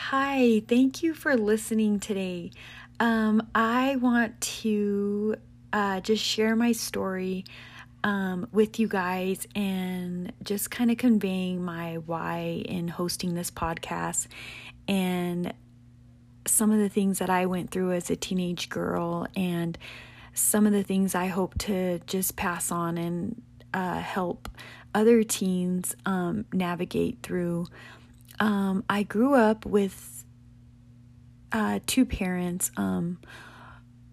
Hi, thank you for listening today. Um, I want to uh, just share my story um, with you guys and just kind of conveying my why in hosting this podcast and some of the things that I went through as a teenage girl and some of the things I hope to just pass on and uh, help other teens um, navigate through um, I grew up with uh, two parents. Um,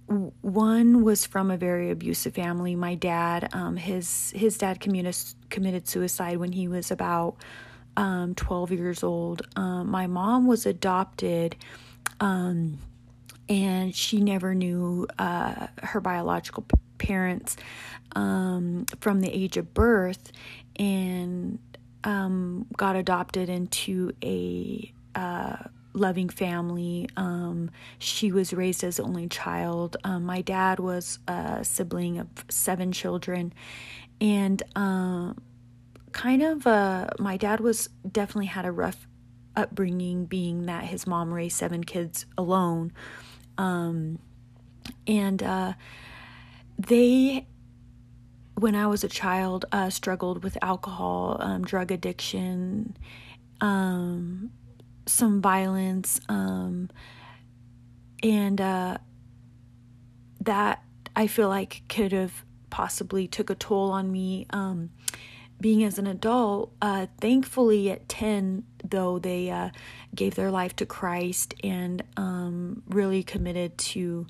one was from a very abusive family. My dad, um, his his dad committed committed suicide when he was about um, twelve years old. Um, my mom was adopted, um, and she never knew uh, her biological parents um, from the age of birth, and um, got adopted into a uh, loving family. Um, she was raised as only child. Um, my dad was a sibling of seven children, and uh, kind of uh, my dad was definitely had a rough upbringing, being that his mom raised seven kids alone, um, and uh, they when I was a child, uh, struggled with alcohol, um, drug addiction, um, some violence, um, and uh, that I feel like could have possibly took a toll on me. Um, being as an adult, uh, thankfully at ten, though they uh, gave their life to Christ and um, really committed to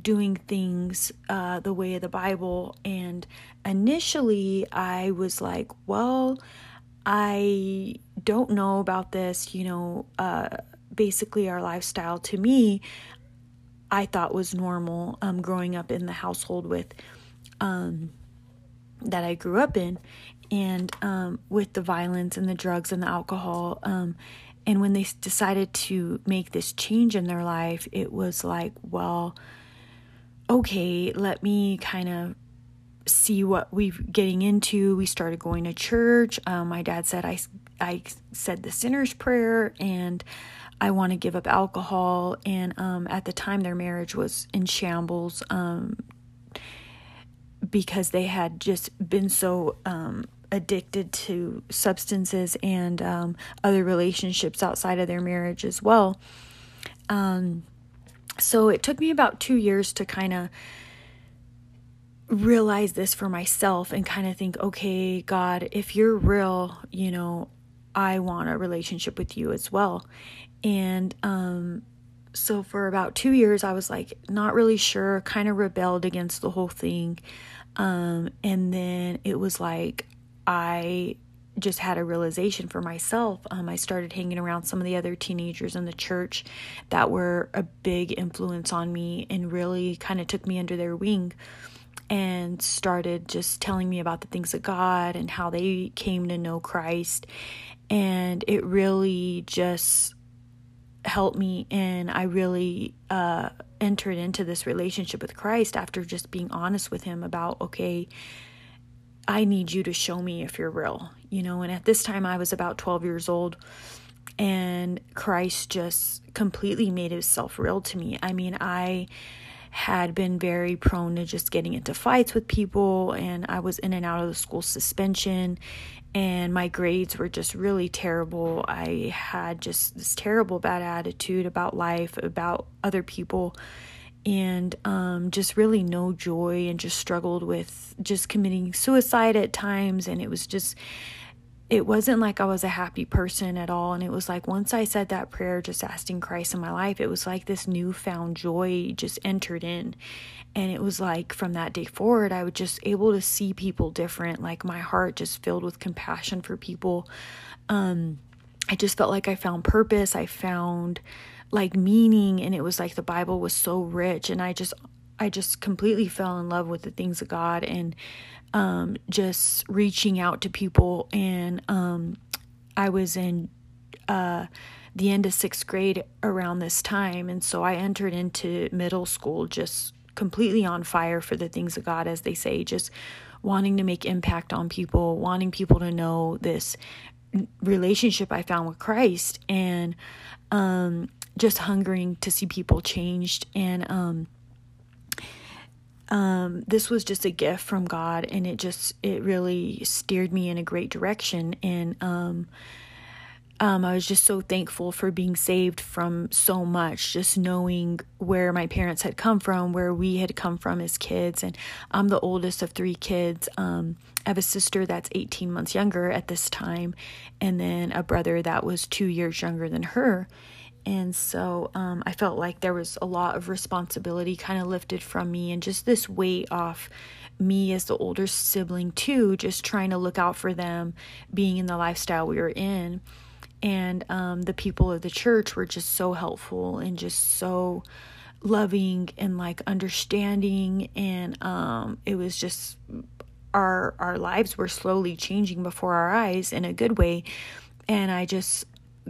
doing things uh, the way of the Bible. And initially, I was like, well, I don't know about this. You know, uh, basically, our lifestyle to me, I thought was normal um, growing up in the household with um, that I grew up in, and um, with the violence and the drugs and the alcohol. Um, and when they decided to make this change in their life, it was like, well, okay, let me kind of see what we're getting into. We started going to church. Um, my dad said I, I said the sinner's prayer and I want to give up alcohol. And um, at the time, their marriage was in shambles um, because they had just been so um, addicted to substances and um, other relationships outside of their marriage as well. So it took me about two years to kind of realize this for myself and kind of think, okay, God, if you're real, you know, I want a relationship with you as well. And um, so for about two years, I was like, not really sure, kind of rebelled against the whole thing. Um, and then it was like, I just had a realization for myself. Um, I started hanging around some of the other teenagers in the church that were a big influence on me and really kind of took me under their wing and started just telling me about the things of God and how they came to know Christ. And it really just helped me. And I really uh, entered into this relationship with Christ after just being honest with Him about, okay, I need you to show me if you're real, you know. And at this time, I was about 12 years old, and Christ just completely made himself real to me. I mean, I had been very prone to just getting into fights with people, and I was in and out of the school suspension, and my grades were just really terrible. I had just this terrible bad attitude about life, about other people and um, just really no joy and just struggled with just committing suicide at times. And it was just it wasn't like I was a happy person at all. And it was like once I said that prayer just asking Christ in my life it was like this newfound joy just entered in. And it was like from that day forward I was just able to see people different. Like my heart just filled with compassion for people. Um I just felt like I found purpose. I found like meaning and it was like the bible was so rich and i just i just completely fell in love with the things of god and um just reaching out to people. And um i was in uh the end of 6th grade around this time and so i entered into middle school just completely on fire for the things of god as they say just wanting to make impact on people wanting people to know this relationship I found with Christ. And um, just hungering to see people changed. And um, um, this was just a gift from God, and it just it really steered me in a great direction. And um, um, I was just so thankful for being saved from so much, just knowing where my parents had come from, where we had come from as kids. And I'm the oldest of three kids. Um, I have a sister that's 18 months younger at this time, and then a brother that was two years younger than her. And so um, I felt like there was a lot of responsibility kind of lifted from me, and just this weight off me as the older sibling, too, just trying to look out for them, being in the lifestyle we were in. And um, the people of the church were just so helpful and just so loving and like understanding. And um, it was just our our lives were slowly changing before our eyes in a good way. And i just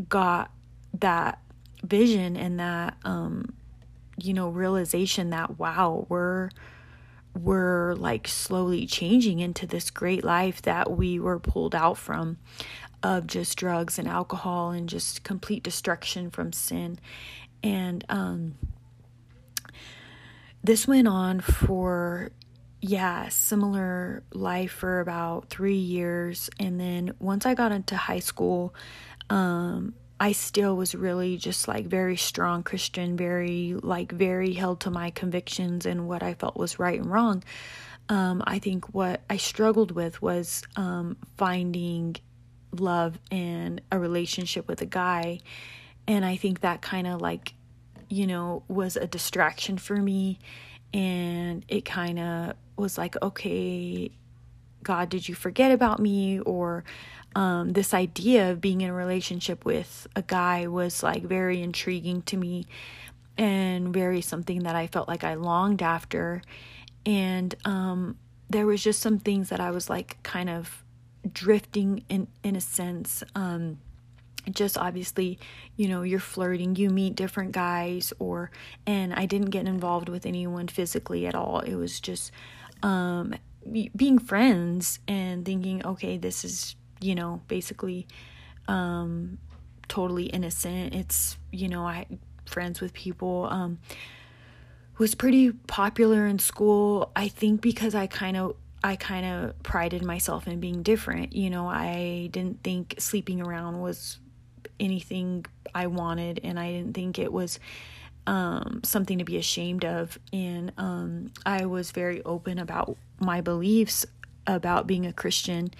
got that vision and that um you know realization that wow we're we're like slowly changing into this great life that we were pulled out from of just drugs and alcohol and just complete destruction from sin. And um, this went on for, yeah, similar life for about three years. And then once I got into high school, um, I still was really just like very strong Christian, very, like, very held to my convictions and what I felt was right and wrong. Um, I think what I struggled with was um, finding love and a relationship with a guy. And I think that kind of like, you know, was a distraction for me. And it kind of was like, okay, God, did you forget about me? Or um, this idea of being in a relationship with a guy was like very intriguing to me and very something that I felt like I longed after. And um, there was just some things that I was like kind of drifting in in a sense um just obviously you know you're flirting you meet different guys or and I didn't get involved with anyone physically at all it was just um being friends and thinking okay this is you know basically um totally innocent it's you know I friends with people um was pretty popular in school I think because I kind of I kind of prided myself in being different. You know, I didn't think sleeping around was anything I wanted, and I didn't think it was um, something to be ashamed of. And um, I was very open about my beliefs about being a Christian.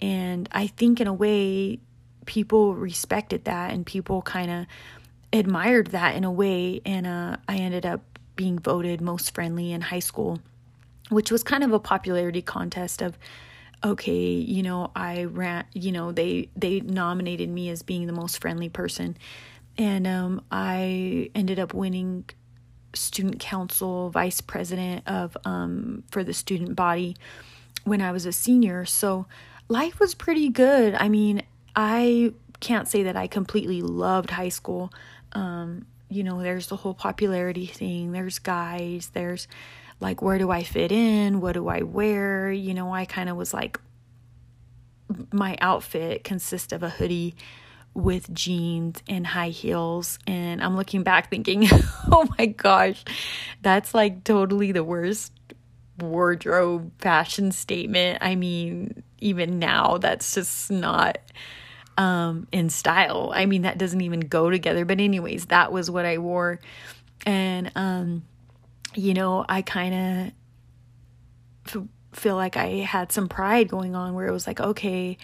And I think, in a way, people respected that and people kind of admired that in a way. And uh, I ended up being voted most friendly in high school which was kind of a popularity contest of okay you know i ran you know they they nominated me as being the most friendly person and um, i ended up winning student council vice president of um, for the student body when i was a senior so life was pretty good i mean i can't say that i completely loved high school um, you know there's the whole popularity thing there's guys there's like where do I fit in? What do I wear? You know, I kind of was like my outfit consists of a hoodie with jeans and high heels and I'm looking back thinking, "Oh my gosh, that's like totally the worst wardrobe fashion statement. I mean, even now that's just not um in style. I mean, that doesn't even go together, but anyways, that was what I wore and um you know, I kind of f- feel like I had some pride going on where it was like, okay,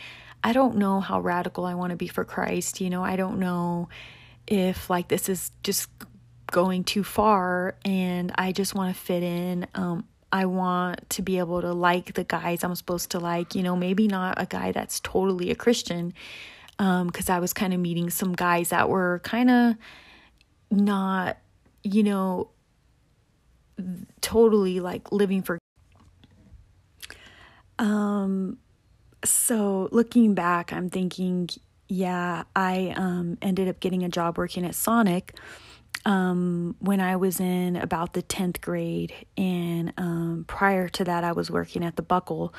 I don't know how radical I want to be for Christ. You know, I don't know if like this is just going too far and I just want to fit in. Um, I want to be able to like the guys I'm supposed to like, you know, maybe not a guy that's totally a Christian. Um, cause I was kind of meeting some guys that were kind of not, you know, totally like living for um so looking back i'm thinking yeah i um ended up getting a job working at sonic um when i was in about the 10th grade and um prior to that i was working at the buckle.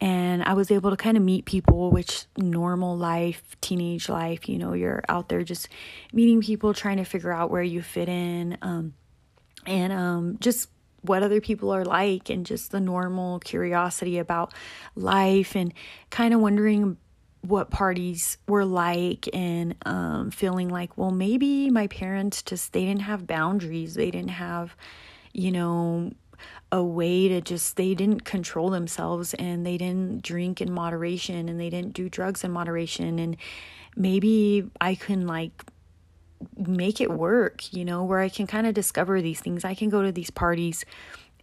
And I was able to kind of meet people, which normal life, teenage life, you know, you're out there just meeting people, trying to figure out where you fit in, um, and um, just what other people are like, and just the normal curiosity about life, and kind of wondering what parties were like and um, feeling like well maybe my parents just they didn't have boundaries they didn't have you know a way to just they didn't control themselves and they didn't drink in moderation and they didn't do drugs in moderation and maybe I can like make it work, you know, where I can kind of discover these things. I can go to these parties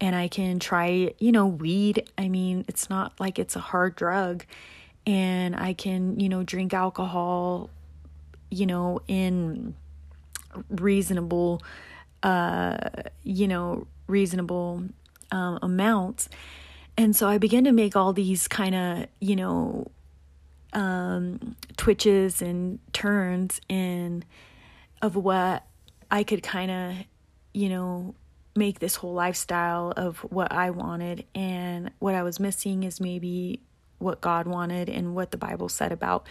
and I can try, you know, weed. I mean, it's not like it's a hard drug and I can, you know, drink alcohol, you know, in reasonable, uh, you know, reasonable um, amounts. And so I began to make all these kind of, you know, um, twitches and turns in of what I could kind of, you know, make this whole lifestyle of what I wanted. And what I was missing is maybe what God wanted and what the Bible said about,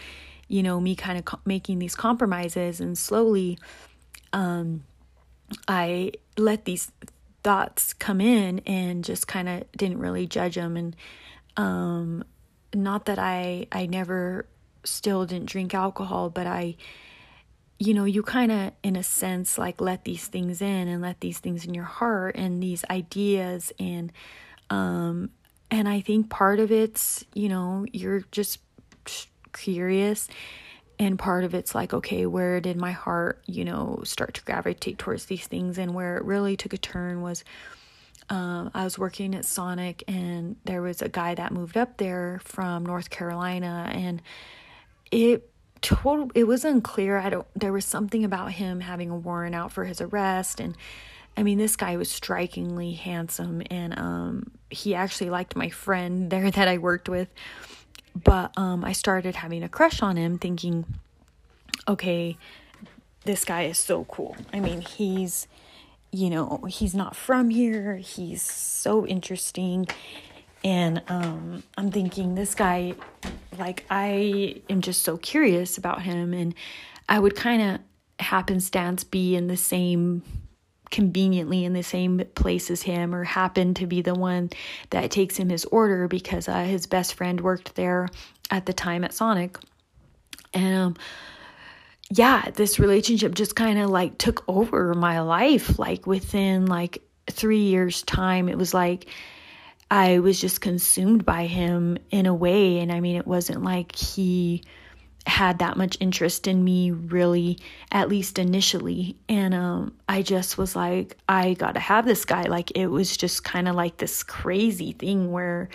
you know, me kind of co- making these compromises. And slowly, um, I let these thoughts come in and just kind of didn't really judge them. And um, not that I I never still didn't drink alcohol, but I you know, you kind of, in a sense, like let these things in and let these things in your heart and these ideas and um, and I think part of it's, you know, you're just curious. And part of it's like, okay, where did my heart, you know, start to gravitate towards these things? And where it really took a turn was um, I was working at Sonic, and there was a guy that moved up there from North Carolina, and it total it was unclear. I don't. There was something about him having a warrant out for his arrest, and I mean, this guy was strikingly handsome, and um, he actually liked my friend there that I worked with. But um, I started having a crush on him, thinking, okay, this guy is so cool. I mean, he's, you know, he's not from here. He's so interesting. And um, I'm thinking, this guy, like, I am just so curious about him. And I would kind of happenstance be in the same conveniently in the same place as him or happened to be the one that takes him his order because uh, his best friend worked there at the time at Sonic. And um, yeah, this relationship just kind of like took over my life. Like within like three years' time, it was like I was just consumed by him in a way. And I mean, it wasn't like he had that much interest in me really at least initially. And um I just was like I got to have this guy. Like it was just kind of like this crazy thing where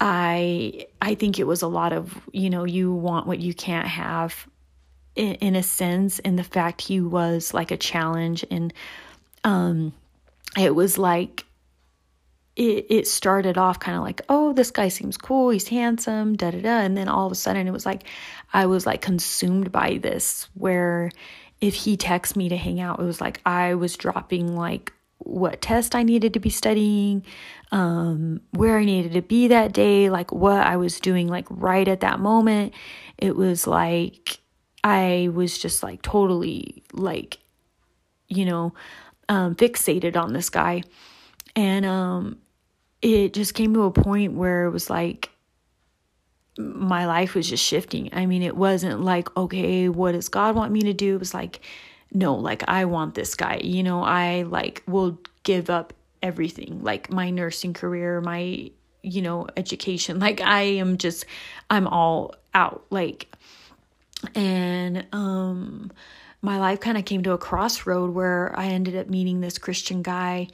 I I think it was a lot of you know you want what you can't have in, in a sense. And the fact he was like a challenge and um it was like it, it started off kind of like, oh, this guy seems cool, he's handsome, da da da. And then all of a sudden it was like, I was like consumed by this, where if he texted me to hang out, it was like I was dropping like what test I needed to be studying, um, where I needed to be that day, like what I was doing, like right at that moment. It was like I was just like totally like, you know, um, fixated on this guy. And um, it just came to a point where it was like my life was just shifting. I mean, it wasn't like, okay, what does God want me to do? It was like, no, like I want this guy. You know, I like will give up everything, like my nursing career, my, you know, education. Like I am just I'm all out. Like and um my life kind of came to a crossroad where I ended up meeting this Christian guy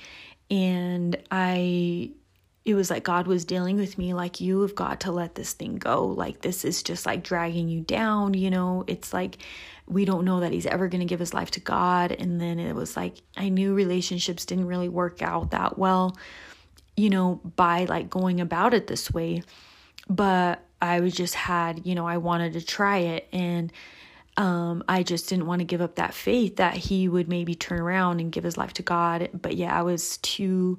and I it was like God was dealing with me like you have got to let this thing go. Like this is just like dragging you down you know? It's like we don't know that he's ever going to give his life to God. And then it was like I knew relationships didn't really work out that well you know by like going about it this way. But I was just had you know I wanted to try it. And um, I just didn't want to give up that faith that he would maybe turn around and give his life to God. But yeah, I was too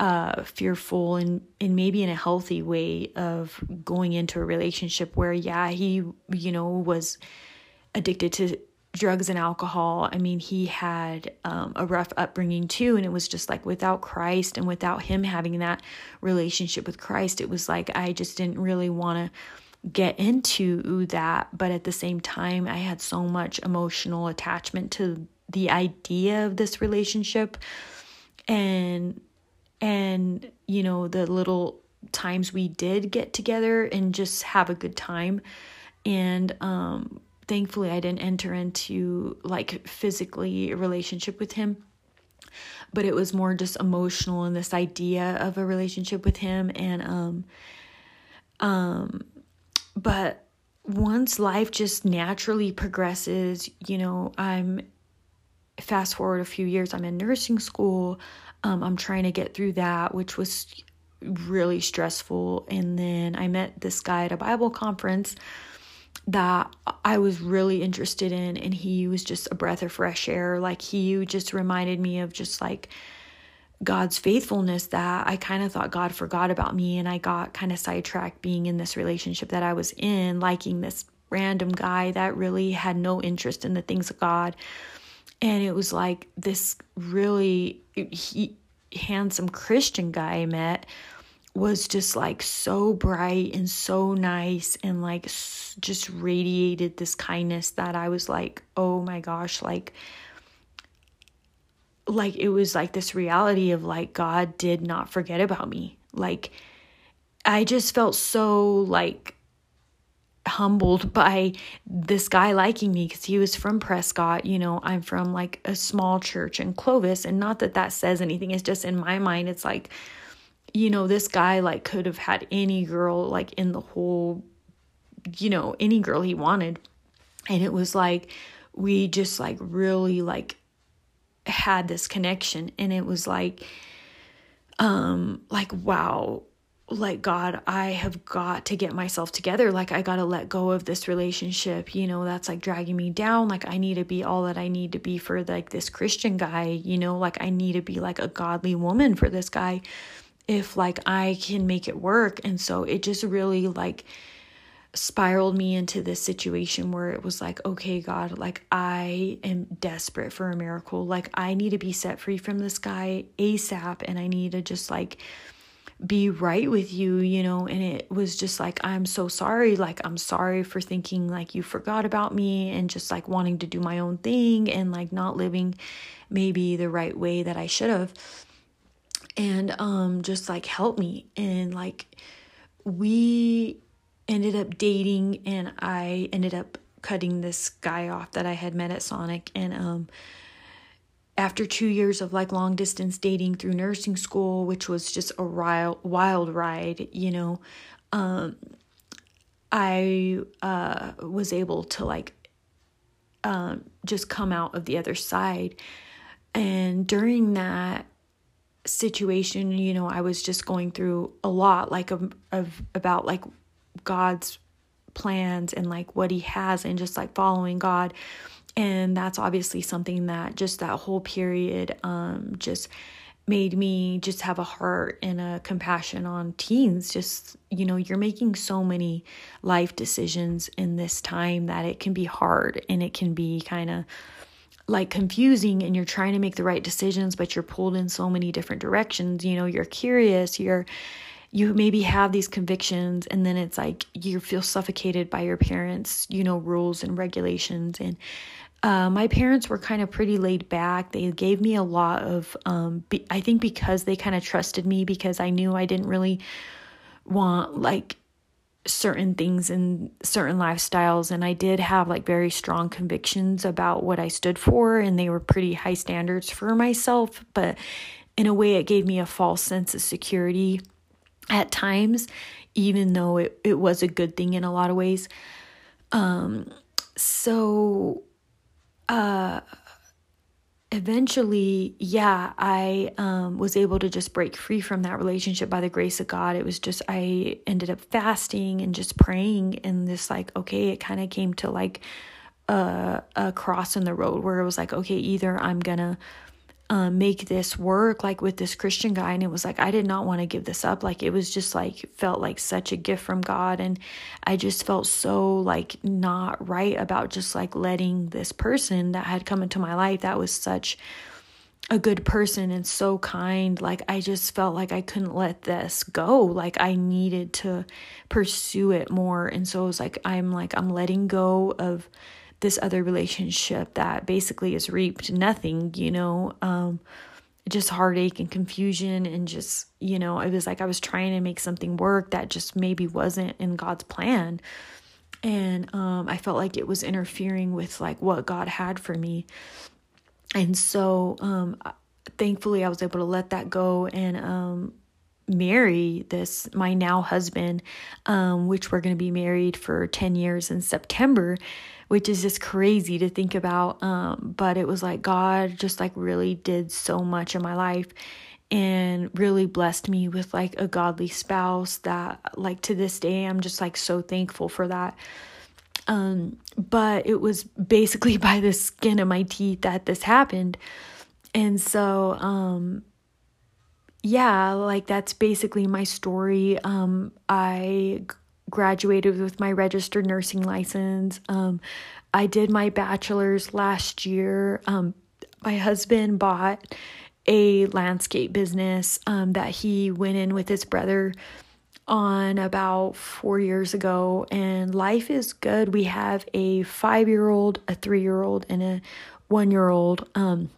uh, fearful and and maybe in a healthy way of going into a relationship where yeah he you know was addicted to drugs and alcohol. I mean he had um, a rough upbringing too and it was just like without christ and without him having that relationship with christ it was like i just didn't really want to get into that. But at the same time i had so much emotional attachment to the idea of this relationship. And and you know the little times we did get together and just have a good time. And um thankfully I didn't enter into like physically a relationship with him. But it was more just emotional and this idea of a relationship with him and um um but once life just naturally progresses you know i'm fast forward a few years i'm in nursing school um, I'm trying to get through that, which was really stressful. And then I met this guy at a Bible conference that I was really interested in, and he was just a breath of fresh air. Like, he just reminded me of just like God's faithfulness that I kind of thought God forgot about me, and I got kind of sidetracked being in this relationship that I was in, liking this random guy that really had no interest in the things of God and it was like this really he, handsome Christian guy I met was just like so bright and so nice and like just radiated this kindness that I was like, oh my gosh, like like it was like this reality of like God did not forget about me. Like I just felt so like humbled by this guy liking me because he was from Prescott. You know, I'm from like a small church in Clovis, and not that that says anything. It's just in my mind, it's like, you know, this guy like could have had any girl like in the whole, you know, any girl he wanted. And it was like, we just like really like had this connection. And it was like, um, like, wow, like god i have got to get myself together. Like i got to let go of this relationship you know that's like dragging me down. Like i need to be all that i need to be for like this christian guy you know? Like i need to be like a godly woman for this guy if like i can make it work. And so it just really like spiraled me into this situation where it was like okay god like i am desperate for a miracle. Like i need to be set free from this guy asap and i need to just like be right with you, you know, and it was just like, I'm so sorry. Like, I'm sorry for thinking like you forgot about me and just like wanting to do my own thing and like not living maybe the right way that I should have. And um, just like help me. And like, we ended up dating and I ended up cutting this guy off that I had met at Sonic. And, um, after two years of like long distance dating through nursing school, which was just a wild, wild ride, you know, um, I uh, was able to like um, just come out of the other side. And during that situation, you know, I was just going through a lot, like of, of about like God's plans and like what He has, and just like following God and that's obviously something that just that whole period um, just made me just have a heart and a compassion on teens. Just you know you're making so many life decisions in this time that it can be hard and it can be kind of like confusing and you're trying to make the right decisions but you're pulled in so many different directions. You know you're curious you're you maybe have these convictions and then it's like you feel suffocated by your parents you know rules and regulations and uh, my parents were kind of pretty laid back. They gave me a lot of, um, be, I think because they kind of trusted me because I knew I didn't really want like certain things and certain lifestyles. And I did have like very strong convictions about what I stood for, and they were pretty high standards for myself. But in a way, it gave me a false sense of security at times, even though it, it was a good thing in a lot of ways. Um, so uh, eventually, yeah, I um, was able to just break free from that relationship by the grace of God. It was just, I ended up fasting and just praying, and this, like, okay, it kind of came to like a, a cross in the road where it was like, okay, either I'm gonna um, make this work like with this Christian guy. And it was like, I did not want to give this up. Like, it was just like, felt like such a gift from God. And I just felt so like not right about just like letting this person that had come into my life that was such a good person and so kind. Like, I just felt like I couldn't let this go. Like, I needed to pursue it more. And so it was like, I'm like, I'm letting go of this other relationship that basically has reaped nothing, you know, um, just heartache and confusion and just, you know, it was like I was trying to make something work that just maybe wasn't in God's plan. And um, I felt like it was interfering with like what God had for me. And so um, thankfully I was able to let that go and um, marry this my now husband um, which we're going to be married for 10 years in september which is just crazy to think about. Um, but it was like God just like really did so much in my life and really blessed me with like a godly spouse that like to this day I'm just like so thankful for that. Um, but it was basically by the skin of my teeth that this happened. And so, um, yeah, like that's basically my story. Um, I graduated with my registered nursing license. Um, I did my bachelor's last year. Um, my husband bought a landscape business um, that he went in with his brother on about four years ago, and life is good. We have a five year old, a three year old, and a one year old. Um,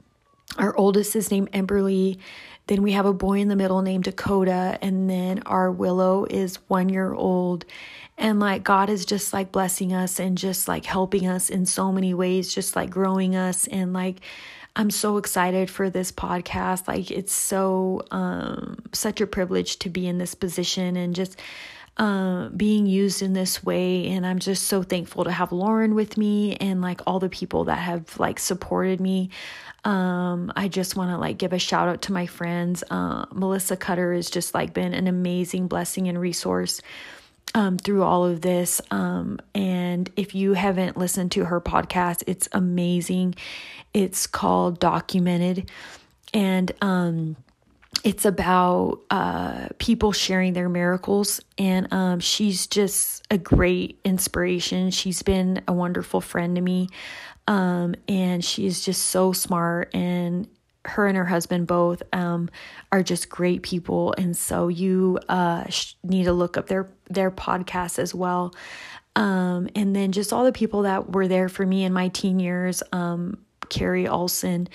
our oldest is named Emberly. Then we have a boy in the middle named Dakota, and then our Willow is one year old. And like God is just like blessing us and just like helping us in so many ways, just like growing us. And like, I'm so excited for this podcast. Like, it's so, um, such a privilege to be in this position and just, uh, being used in this way. And I'm just so thankful to have Lauren with me and like all the people that have like supported me. Um, I just want to like give a shout out to my friends. Uh, Melissa Cutter has just like been an amazing blessing and resource um, through all of this. Um, and if you haven't listened to her podcast, it's amazing. It's called Documented. And um, it's about uh, people sharing their miracles. And um, she's just a great inspiration. She's been a wonderful friend to me. Um, and she's just so smart and her and her husband both um, are just great people and so you uh, need to look up their their podcast as well um, and then just all the people that were there for me in my teen years um, carrie olson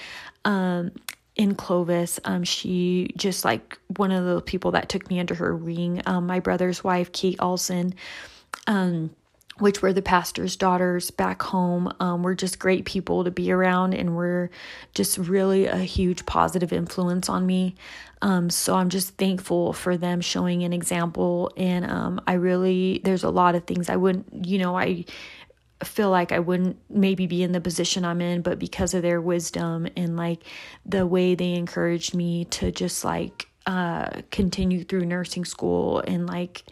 um, in Clovis. Um, she just like one of the people that took me under her wing. Um, my brother's wife, Kate Olson, um, which were the pastor's daughters back home. Um, we're just great people to be around, and we're just really a huge positive influence on me. Um, so I'm just thankful for them showing an example. And um, I really, there's a lot of things I wouldn't, you know, I feel like I wouldn't maybe be in the position I'm in, but because of their wisdom and like the way they encouraged me to just like uh, continue through nursing school and like,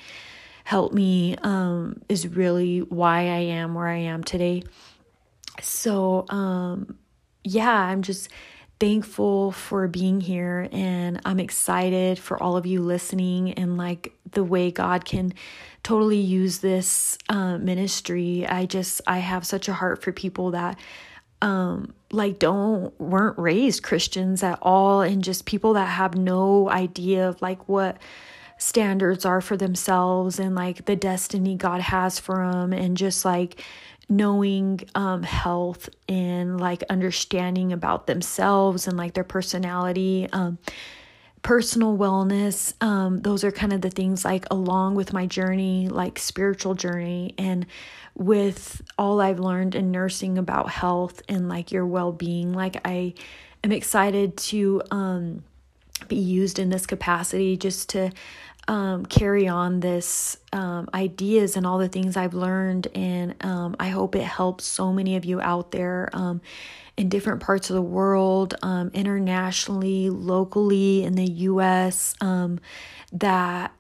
help me um, is really why I am where I am today. So, um, yeah, I'm just thankful for being here and I'm excited for all of you listening and like the way God can totally use this uh, ministry. I just, I have such a heart for people that um like don't weren't raised Christians at all and just people that have no idea of like what standards are for themselves and like the destiny God has for them and just like knowing um health and like understanding about themselves and like their personality um personal wellness um those are kind of the things like along with my journey like spiritual journey and with all I've learned in nursing about health and like your well-being like I am excited to um be used in this capacity just to um, carry on this um, ideas and all the things I've learned. And um, I hope it helps so many of you out there um, in different parts of the world, um, internationally, locally, in the US, um, that,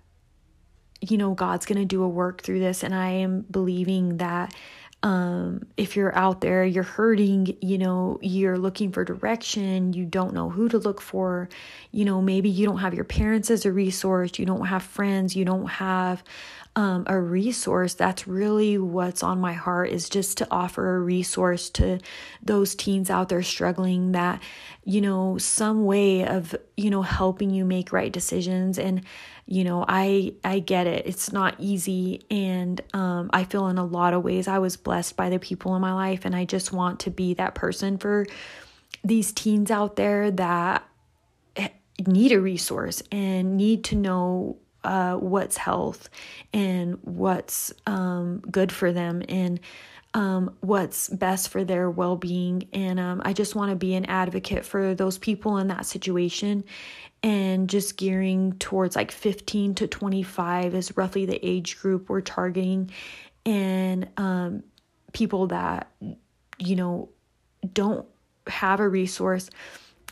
you know, God's going to do a work through this. And I am believing that um, if you're out there, you're hurting, you know, you're looking for direction, you don't know who to look for, you know, maybe you don't have your parents as a resource, you don't have friends, you don't have um, a resource. That's really what's on my heart is just to offer a resource to those teens out there struggling that, you know, some way of, you know, helping you make right decisions. And you know i i get it. It's not easy. And um, i feel in a lot of ways i was blessed by the people in my life. And i just want to be that person for these teens out there that need a resource and need to know uh, what's health and what's um, good for them and um, what's best for their well being. And um, I just want to be an advocate for those people in that situation. And just gearing towards like 15 to 25 is roughly the age group we're targeting. And um, people that you know don't have a resource.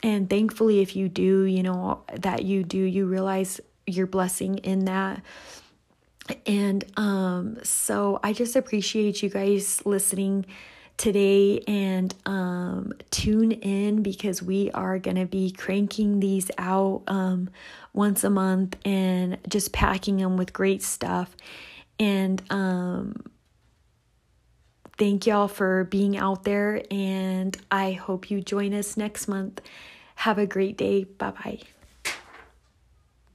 And thankfully if you do you know that you do you realize your blessing in that and um so i just appreciate you guys listening today and um, tune in because we are going to be cranking these out um, once a month and just packing them with great stuff. And um, thank y'all for being out there. And I hope you join us next month. Have a great day. Bye bye.